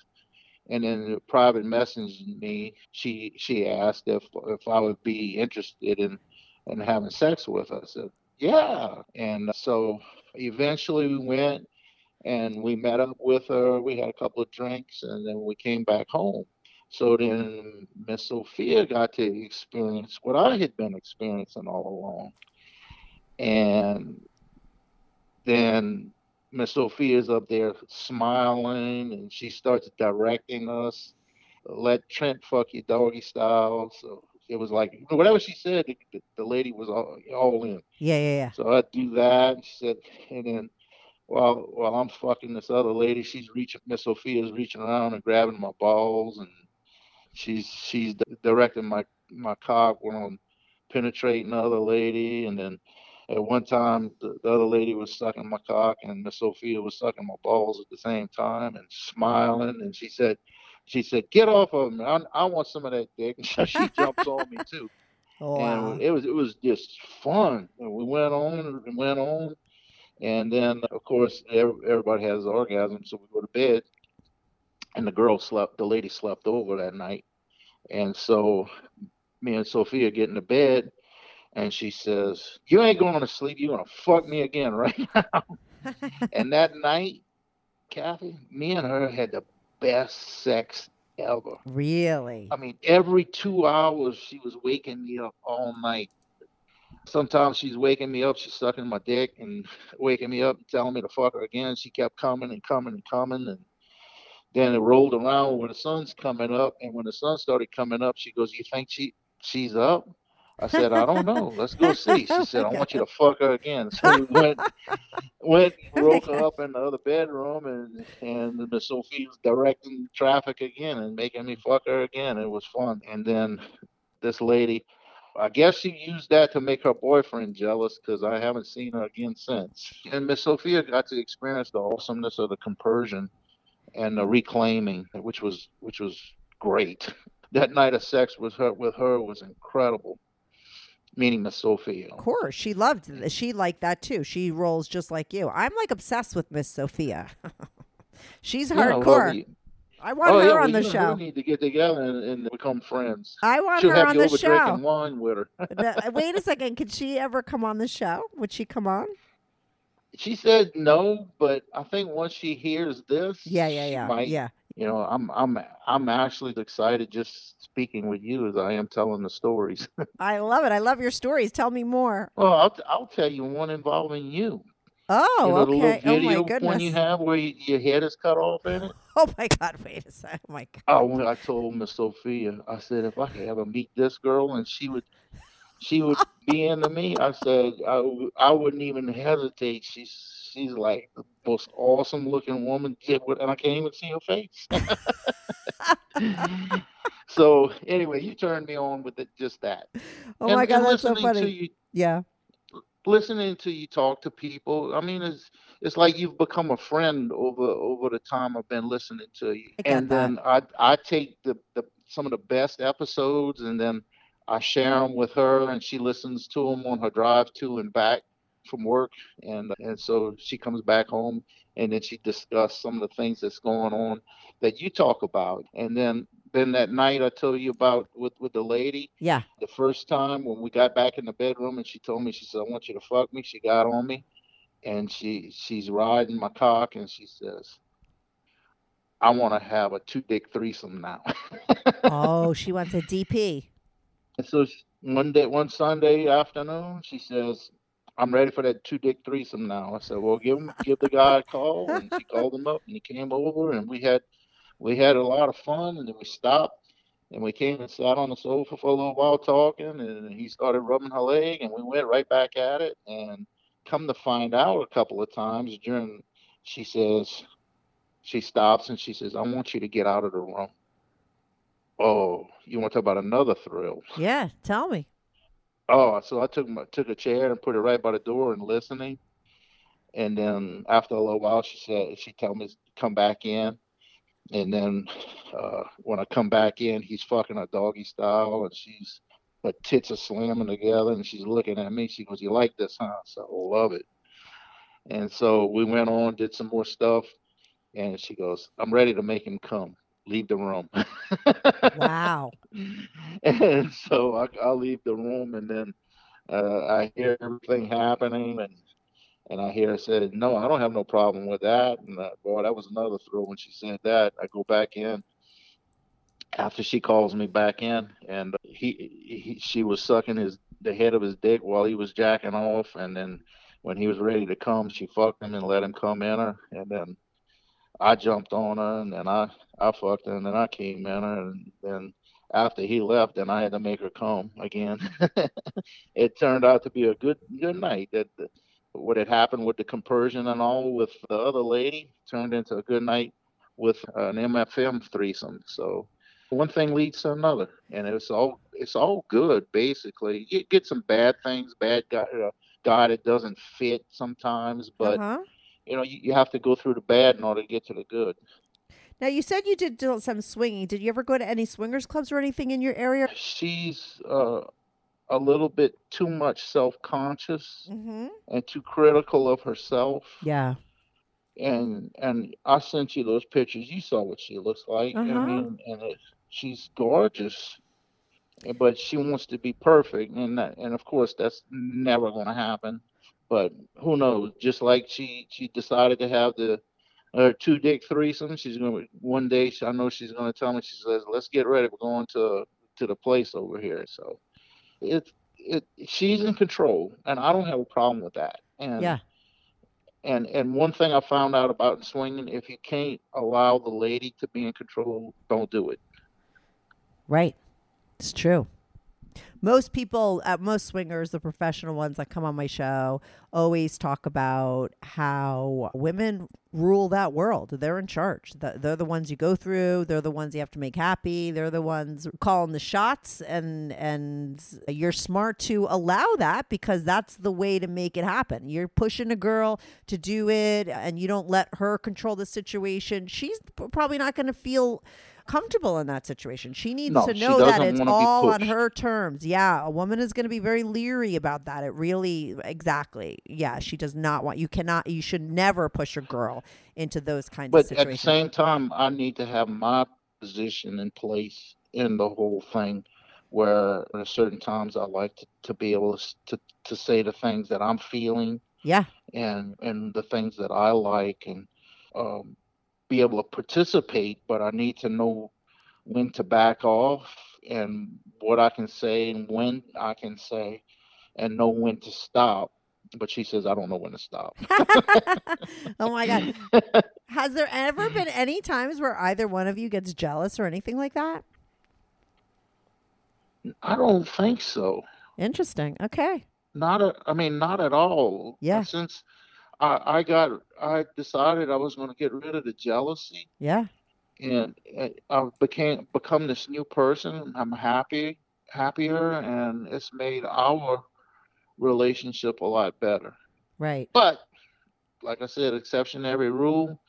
And then the private messaging me, she she asked if if I would be interested in in having sex with her. I said, yeah. And so eventually we went and we met up with her. We had a couple of drinks, and then we came back home. So then Miss Sophia got to experience what I had been experiencing all along. And then Miss Sophia's up there smiling and she starts directing us. Let Trent fuck you doggy style. So it was like whatever she said, the, the lady was all, all in. Yeah, yeah, yeah. So I do that. And she said, and then while while I'm fucking this other lady, she's reaching. Miss Sophia's reaching around and grabbing my balls, and she's she's directing my my cock when I'm penetrating the other lady, and then at one time the, the other lady was sucking my cock, and Miss Sophia was sucking my balls at the same time and smiling, and she said. She said, "Get off of me! I, I want some of that dick." And so she jumps on me too Oh, wow. and it was it was just fun. And we went on and went on, and then of course ev- everybody has orgasm, so we go to bed, and the girl slept, the lady slept over that night, and so me and Sophia get into bed, and she says, "You ain't going to sleep. You're gonna fuck me again right now." and that night, Kathy, me and her had the best sex ever. Really? I mean, every two hours she was waking me up all night. Sometimes she's waking me up, she's sucking my dick and waking me up and telling me to fuck her again. She kept coming and coming and coming and then it rolled around when the sun's coming up and when the sun started coming up, she goes, You think she she's up? I said, I don't know. Let's go see. She said, I want you to fuck her again. So we went, went, broke her up in the other bedroom, and and Miss Sophia was directing traffic again and making me fuck her again. It was fun. And then this lady, I guess she used that to make her boyfriend jealous because I haven't seen her again since. And Miss Sophia got to experience the awesomeness of the compersion and the reclaiming, which was which was great. That night of sex with her with her was incredible meaning Miss Sophia. Of course, she loved. She liked that too. She rolls just like you. I'm like obsessed with Miss Sophia. She's Yeah, hardcore. I want oh, her yeah, on well, the show. her need to get together and, and become friends. I want She'll her have on you the over show. drinking wine with her. No, uh, Wait a second. Could she ever come on the show? Would she come on? she said no, but I think once she hears this, Yeah, yeah, yeah, yeah. You know, I'm I'm I'm actually excited just speaking with you as I am telling the stories. I love it. I love your stories. Tell me more. well, I'll I'll tell you one involving you. Oh, you know the little okay. Oh video my one you have where you, your head is cut off in it. Oh my God. Wait a second. Oh my God. Oh, I told Miss Sophia, I said if I could ever meet this girl and she would, she would be into me. I said I, I wouldn't even hesitate. She's she's like the most awesome looking woman, and I can't even see her face. so anyway, you turned me on with it, just that. Oh And- my God. That's so funny. you, Yeah. listening to you talk to people, I mean, it's it's like you've become a friend over over the time I've been listening to you. And then I I take the, the some of the best episodes and then I share them with her, and she listens to them on her drive to and back from work, and and so she comes back home and then she discusses some of the things that's going on that you talk about, and then then that night I told you about with with the lady Yeah. the first time when we got back in the bedroom and she told me she said i want you to fuck me she got on me and she she's riding my cock and she says i want to have a two dick threesome now Oh, she wants a DP. and so she- one day one sunday afternoon she says i'm ready for that two dick threesome now i said well give him give the guy a call and she called him up and he came over and we had we had a lot of fun and then we stopped and we came and sat on the sofa for a little while talking and he started rubbing her leg and we went right back at it and come to find out a couple of times during she says she stops and she says i want you to get out of the room oh you want to talk about another thrill Yeah. Tell me. Oh, so I took my, took a chair and put it right by the door and listening. And then after a little while, she said she told me to come back in. And then uh, when I come back in, he's fucking her doggy style, and she's her tits are slamming together, and she's looking at me. She goes, "You like this, huh?" So I love it. And so we went on, did some more stuff, and she goes, "I'm ready to make him come. Leave the room." Wow. and so I, I leave the room, and then uh, I hear everything happening, and and I hear her say, "No, I don't have no problem with that." And uh, boy, that was another thrill when she said that. I go back in after she calls me back in, and he, he she was sucking his the head of his dick while he was jacking off, and then when he was ready to come, she fucked him and let him come in her, and then I jumped on her, and then I I fucked her, and then I came in her, and then after he left, and I had to make her come again. it turned out to be a good good night. That what had happened with the compersion and all with the other lady turned into a good night with an MFM threesome. So one thing leads to another, and it's all it's all good basically. You get some bad things, bad guy, uh, guy that doesn't fit sometimes, but uh-huh. You know you, you have to go through the bad in order to get to the good. Now you said you did some swinging. Did you ever go to any swingers clubs or anything in your area? She's uh, a little bit too much self-conscious Mm-hmm. and too critical of herself. Yeah. And and I sent you those pictures. You saw what she looks like. Uh-huh. I mean, and it, she's gorgeous, but she wants to be perfect, and that, and of course that's never going to happen. But who knows? Just like she she decided to have the her two dick threesome. She's gonna one day. I know she's gonna tell me. She says, "Let's get ready. We're going to to the place over here." So it it she's in control, and I don't have a problem with that. And Yeah. and and one thing I found out about swinging, if you can't allow the lady to be in control, don't do it. Right. It's true. Most people, uh, most swingers, the professional ones that come on my show, always talk about how women rule that world. They're in charge. The- They're the ones you go through. They're the ones you have to make happy. They're the ones calling the shots, and and you're smart to allow that because that's the way to make it happen. You're pushing a girl to do it, and you don't let her control the situation. She's probably not going to feel comfortable in that situation. She needs No, to know that it's all on her terms. Yeah, a woman is going to be very leery about that. It really, exactly. Yeah, she does not want. You cannot. You should never push a girl into those kinds of But at the same time, I need to have my position in place in the whole thing, where at certain times I like to, to be able to, to to say the things that I'm feeling yeah, and and the things that I like and um, be able to participate. But I need to know when to back off and what I can say and when I can say, and know when to stop. But she says I don't know when to stop. oh my god. Has there ever been any times where either one of you gets jealous or anything like that? I don't think so. Interesting. Okay. Not a, I mean, not at all. Yeah. Since I, I got, I decided I was going to get rid of the jealousy, Yeah. and uh, I became become this new person. I'm happy, happier, and it's made our relationship a lot better. Right. But like I said, exception to every rule.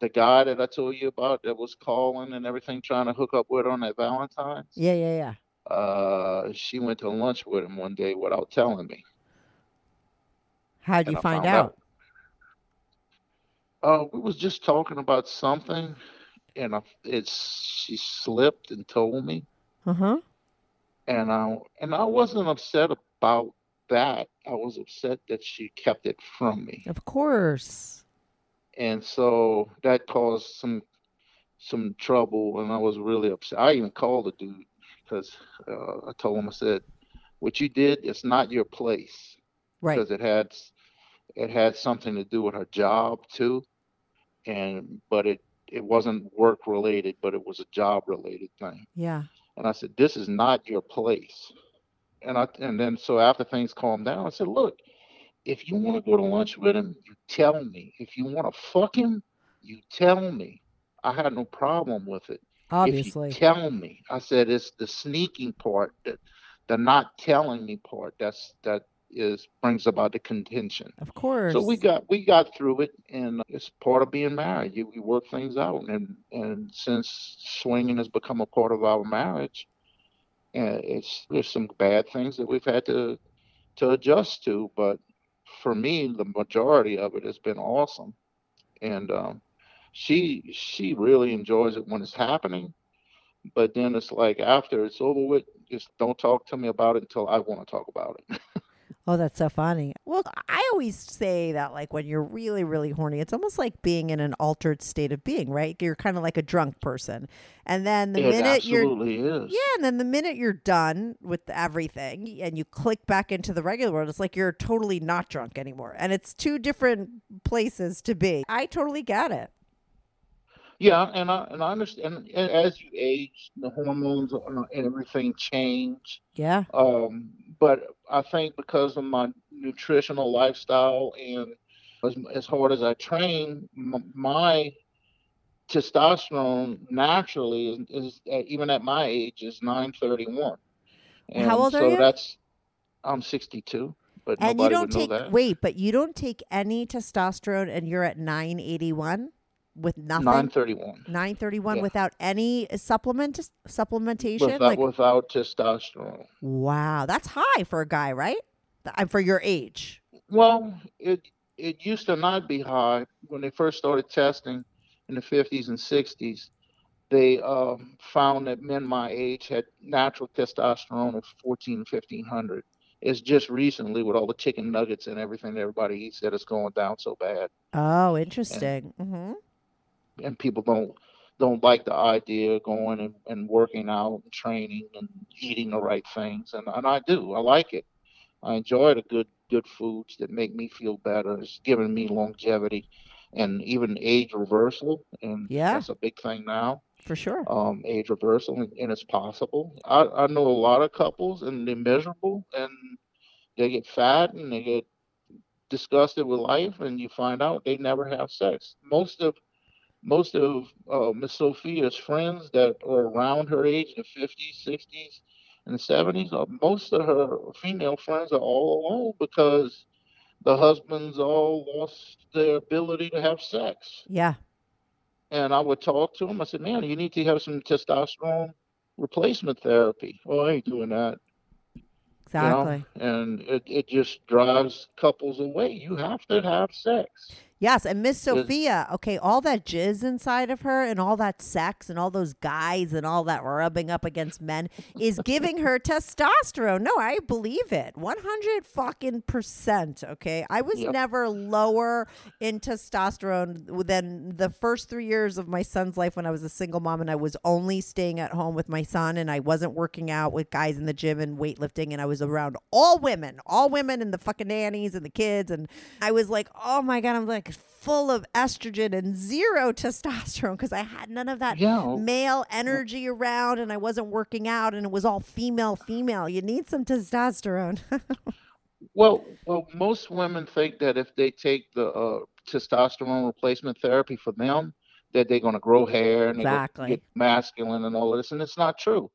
The guy that I told you about that was calling and everything, trying to hook up with her on that Valentine's. Yeah. Yeah. Yeah. Uh, she went to lunch with him one day without telling me. How'd you find out? Uh, we was just talking about something, and I, it's she slipped and told me, Uh huh. and I and I wasn't upset about that. I was upset that she kept it from me, Of course. and so that caused some some trouble, and I was really upset. I even called the dude because uh, I told him I said, "What you did is not your place." Right. because it had it had something to do with her job too. And but it it wasn't work related but it was a job related thing. Yeah. and i said this is not your place. And i and then so after things calmed down i said look if you want to go to lunch with him you tell me. If you want to fuck him you tell me. I had no problem with it. Obviously. if you tell me. I said it's the sneaking part that the not telling me part. That's that is brings about the contention Of course. so we got we got through it, and it's part of being married. You we work things out, and and since swinging has become a part of our marriage, and it's there's some bad things that we've had to to adjust to, but for me, the majority of it has been awesome, and um, she she really enjoys it when it's happening. But then it's like after it's over with, just don't talk to me about it until I want to talk about it. Oh, that's so funny. Well, I always say that like when you're really, really horny, it's almost like being in an altered state of being, right? You're kind of like a drunk person. And then the it minute you're is. Yeah, and then the minute you're done with everything and you click back into the regular world, it's like you're totally not drunk anymore. And it's two different places to be. I totally get it. Yeah, and I and I understand. And as you age, the hormones and everything change. Yeah. Um, but I think because of my nutritional lifestyle and as, as hard as I train, m- my testosterone naturally is, is uh, even at my age is 931. And How old are so you? that's I'm 62, but And you don't take wait, but you don't take any testosterone and you're at 981 with nothing. 931 931 Yeah. without any supplement supplementation without, like without testosterone. wow, that's high for a guy, right? Uh, For your age. Well, it it used to not be high when they first started testing in the 50s and 60s. They um, found that men my age had natural testosterone of 14, 1500, It's just recently with all the chicken nuggets and everything that everybody eats that it's going down so bad, Oh, interesting. hmm and people don't don't like the idea of going and, and working out and training and eating the right things, and and I do. I like it. I enjoy the good good foods that make me feel better. It's given me longevity and even age reversal, and Yeah. that's a big thing now. For sure. um, age reversal, and, and it's possible. I, I know a lot of couples, and they're miserable, and they get fat, and they get disgusted with life, and you find out they never have sex. Most of most of uh, Miss Sophia's friends that are around her age, in the 50s, 60s, and 70s, uh, most of her female friends are all alone because the husbands all lost their ability to have sex Yeah. and I would talk to them. I said, "Man, you need to have some testosterone replacement therapy." Oh, I ain't doing that. you know? Exactly. And it, it just drives couples away. You have to have sex. Yes, and Miss Sophia, okay, all that jizz inside of her and all that sex and all those guys and all that rubbing up against men is giving her testosterone. No, I believe it. 100 fucking percent, okay? I was Yep. never lower in testosterone than the first 3 years of my son's life when I was a single mom and I was only staying at home with my son and I wasn't working out with guys in the gym and weightlifting and I was around all women, all women and the fucking nannies and the kids and I was like, "Oh my god, I'm like full of estrogen and zero testosterone because I had none of that Yeah. male energy around and I wasn't working out and it was all female female. You need some testosterone. Well, well, most women think that if they take the uh, testosterone replacement therapy for them, that they're going to grow hair and Exactly. get masculine and all of this, and it's not true.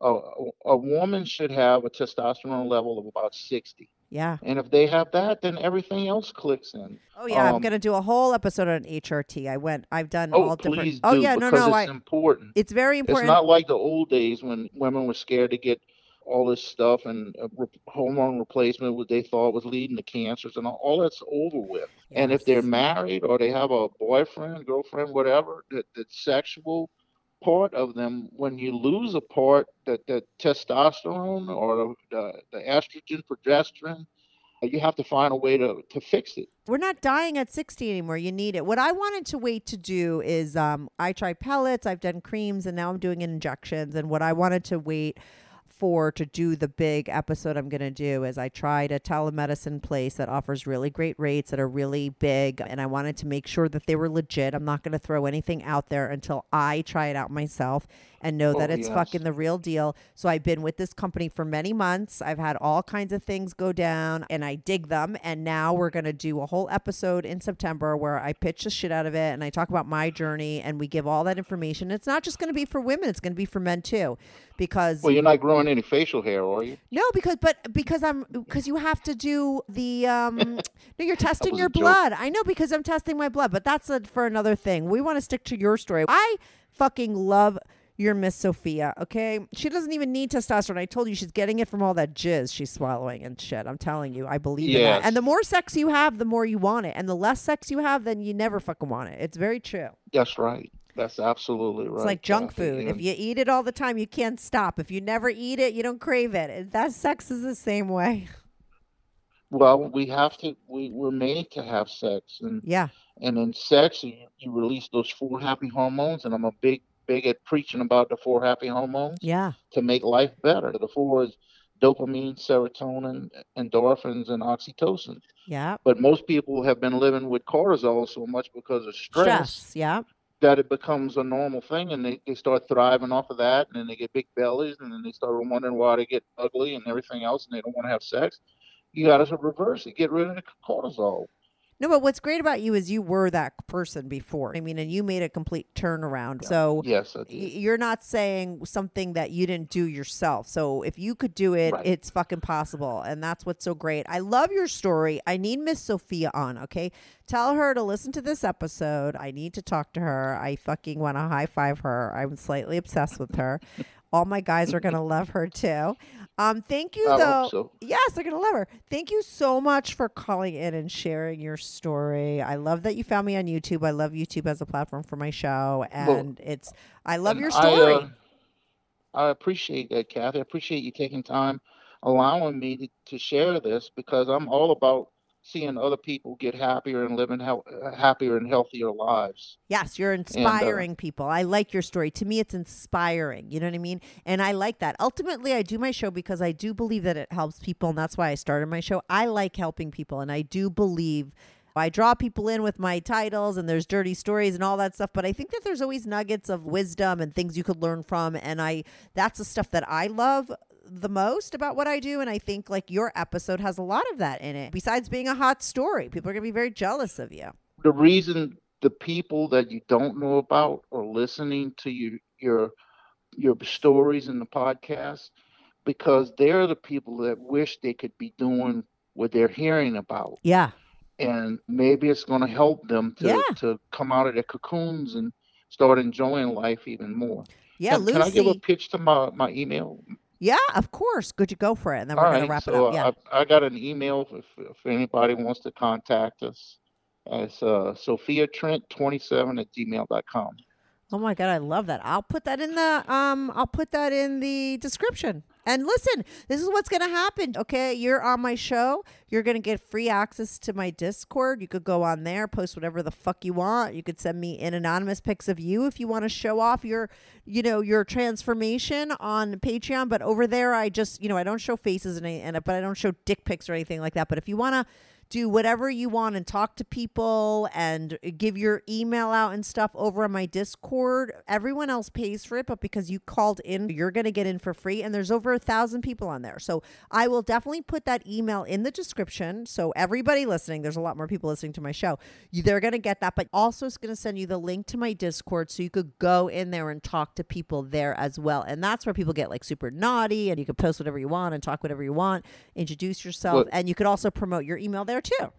A a woman should have a testosterone level of about 60. Yeah. And if they have that, then everything else clicks in. Oh yeah, I'm Um, going to do a whole episode on HRT. I went I've done Oh, all different please Oh do, yeah, no because no, it's I important. it's very important. It's not like the old days when women were scared to get all this stuff and uh, re- hormone replacement, what they thought was leading to cancers, and all, all that's over with. And if they're married or they have a boyfriend, girlfriend, whatever, that the sexual part of them, when you lose a part, that the testosterone or the, the, estrogen, progesterone, you have to find a way to, to fix it. we're not dying at 60 anymore. You need it. What I wanted to wait to do is um, I tried pellets, I've done creams, and now I'm doing injections. And what I wanted to wait for to do the big episode I'm going to do is I tried a telemedicine place that offers really great rates that are really big. And I wanted to make sure that they were legit. I'm not going to throw anything out there until I try it out myself and know that Oh, it's yes. fucking the real deal. So I've been with this company for many months. I've had all kinds of things go down and I dig them. And now we're going to do a whole episode in September where I pitch the shit out of it and I talk about my journey and we give all that information. It's not just going to be for women, it's going to be for men too. Because Well, you're not growing any facial hair, are you? no, because but because I'm because you have to do the um no you're testing your a joke. blood. I know because I'm testing my blood, but that's a, for another thing. We want to stick to your story. I fucking love your Miss Sophia, okay? She doesn't even need testosterone. I told you she's getting it from all that jizz she's swallowing and shit. I'm telling you, I believe in that. And the more sex you have, the more you want it. And the less sex you have, then you never fucking want it. It's very true. That's right. That's absolutely right. It's like junk Kathy. food. If you eat it all the time, you can't stop. If you never eat it, you don't crave it. That sex is the same way. Well, we have to. We we're made to have sex, and Yeah. and in sex, you, you release those four happy hormones, and I'm a big big at preaching about the four happy hormones Yeah. to make life better. The four is dopamine, serotonin, endorphins, and oxytocin. Yeah. But most people have been living with cortisol so much because of stress, Stress. Yeah. that it becomes a normal thing, and they, they start thriving off of that, and then they get big bellies, and then they start wondering why they get ugly and everything else, and they don't want to have sex. You got to reverse it. Get rid of the cortisol. No, but what's great about you is you were that person before. I mean, and you made a complete turnaround. So Yes, I y- did. you're not saying something that you didn't do yourself. So if you could do it, Right. it's fucking possible. And that's what's so great. I love your story. I need Miss Sophia on, okay? Tell her to listen to this episode. I need to talk to her. I fucking want to high five her. I'm slightly obsessed with her. All my guys are going to love her too. Um, thank you, I though. hope so. Yes, they're gonna love her. Thank you so much for calling in and sharing your story. I love that you found me on YouTube. I love YouTube as a platform for my show, and it's I love your I, story. uh, I appreciate that, Kathy. I appreciate you taking time allowing me to, to share this because I'm all about seeing other people get happier and living hel- uh, happier and healthier lives. Yes, you're inspiring people. I like your story. To me, it's inspiring. You know what I mean? And I like that. Ultimately, I do my show because I do believe that it helps people. And that's why I started my show. I like helping people. And I do believe I draw people in with my titles and there's dirty stories and all that stuff. But I think that there's always nuggets of wisdom and things you could learn from. And I, that's the stuff that I love the most about what I do. And I think like your episode has a lot of that in it. Besides being a hot story, people are going to be very jealous of you. The reason the people that you don't know about are listening to you, your your stories in the podcast because they're the people that wish they could be doing what they're hearing about. Yeah. And maybe it's going to help them to, Yeah. to come out of their cocoons and start enjoying life even more. Yeah, can, can I give a pitch to my, my email? Yeah, of course. Good to go for it. And then we're All going right, to wrap so it up. Yeah. I, I got an email if, if anybody wants to contact us. It's uh, Sophia Trent 27 at gmail.com. Oh my god, I love that. I'll put that in the um I'll put that in the description. And listen, this is what's going to happen. Okay, you're on my show. You're going to get free access to my Discord. You could go on there, post whatever the fuck you want. You could send me in anonymous pics of you if you want to show off your, you know, your transformation on Patreon. But over there, I just, you know, I don't show faces and, but I don't show dick pics or anything like that. But if you want to do whatever you want and talk to people and give your email out and stuff over on my Discord. Everyone else pays for it, but because you called in, you're going to get in for free. And there's over a thousand people on there. So I will definitely put that email in the description. So everybody listening, there's a lot more people listening to my show. They're going to get that, but also it's going to send you the link to my Discord so you could go in there and talk to people there as well. And that's where people get like super naughty and you can post whatever you want and talk whatever you want, introduce yourself, and you could also promote your email there too.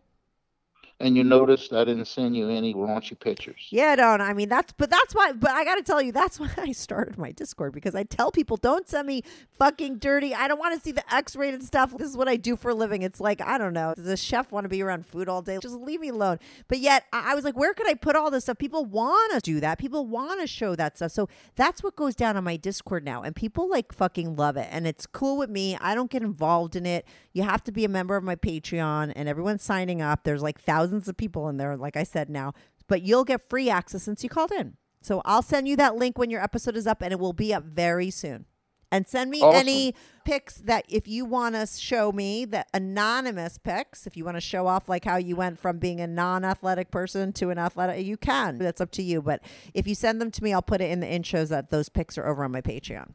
And you noticed I didn't send you any raunchy pictures. Yeah, don't. I mean, that's but that's why. But I got to tell you, that's why I started my Discord because I tell people, don't send me fucking dirty. I don't want to see the X-rated stuff. This is what I do for a living. It's like I don't know. Does a chef want to be around food all day? Just leave me alone. But yet, I, I was like, where could I put all this stuff? People want to do that. People want to show that stuff. So that's what goes down on my Discord now, and people like fucking love it, and it's cool with me. I don't get involved in it. You have to be a member of my Patreon, and everyone's signing up. There's like thousands of people in there, like I said now, but you'll get free access since you called in. So I'll send you that link when your episode is up, and it will be up very soon. And send me Awesome. any pics that if you want to show me the anonymous pics, if you want to show off like how you went from being a non-athletic person to an athletic, you can. That's up to you. But if you send them to me, I'll put it in the intros that those pics are over on my Patreon.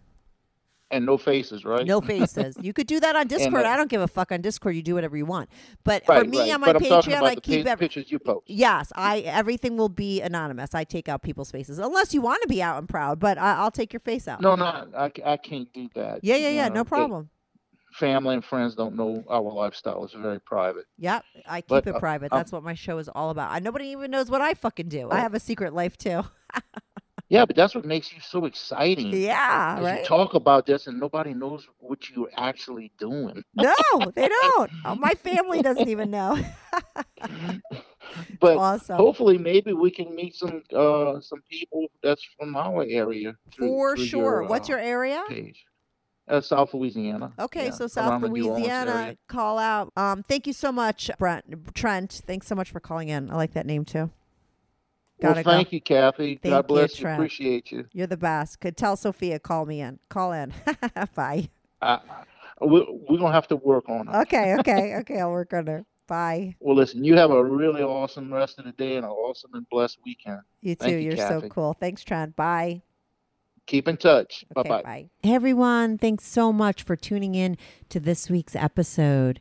And no faces, right? No faces. you could do that on Discord. uh, I don't give a fuck on Discord. You do whatever you want. But Right, for me right. on my I'm Patreon, I keep pi- ev- pictures you post. Yes, I everything will be anonymous. I take out people's faces unless you want to be out and proud. But I, I'll take your face out. No, no, I, I can't do that. Yeah, yeah, You yeah. know, No problem. family and friends don't know our lifestyle. It's very private. Yep, I keep But, it uh, private. That's what my show is all about. I nobody even knows what I fucking do. I have a secret life too. Yeah, but that's what makes you so exciting. Yeah, right. You talk about this and nobody knows what you're actually doing. no, they don't. Oh, my family doesn't even know. But awesome. hopefully, maybe we can meet some uh some people that's from our area. through- For through sure. your, What's uh, your area? page? Uh, South Louisiana. Okay, Yeah, so South the New Orleans Louisiana, call out. Um, thank you so much, Brent Trent. Thanks so much for calling in. I like that name too. Well, Gotta go. thank you, Kathy. Thank God bless you. Trent. Appreciate you. You're the best. Could tell Sophia call me in. Call in. Bye. I, we, we're gonna have to work on it. Okay, okay, okay. I'll work on her. Bye. Well, listen, you have a really awesome rest of the day and an awesome and blessed weekend. You too. Thank you, You're so cool. Thanks, Trent. Bye. Keep in touch. Okay, bye bye. bye. Hey everyone, thanks so much for tuning in to this week's episode.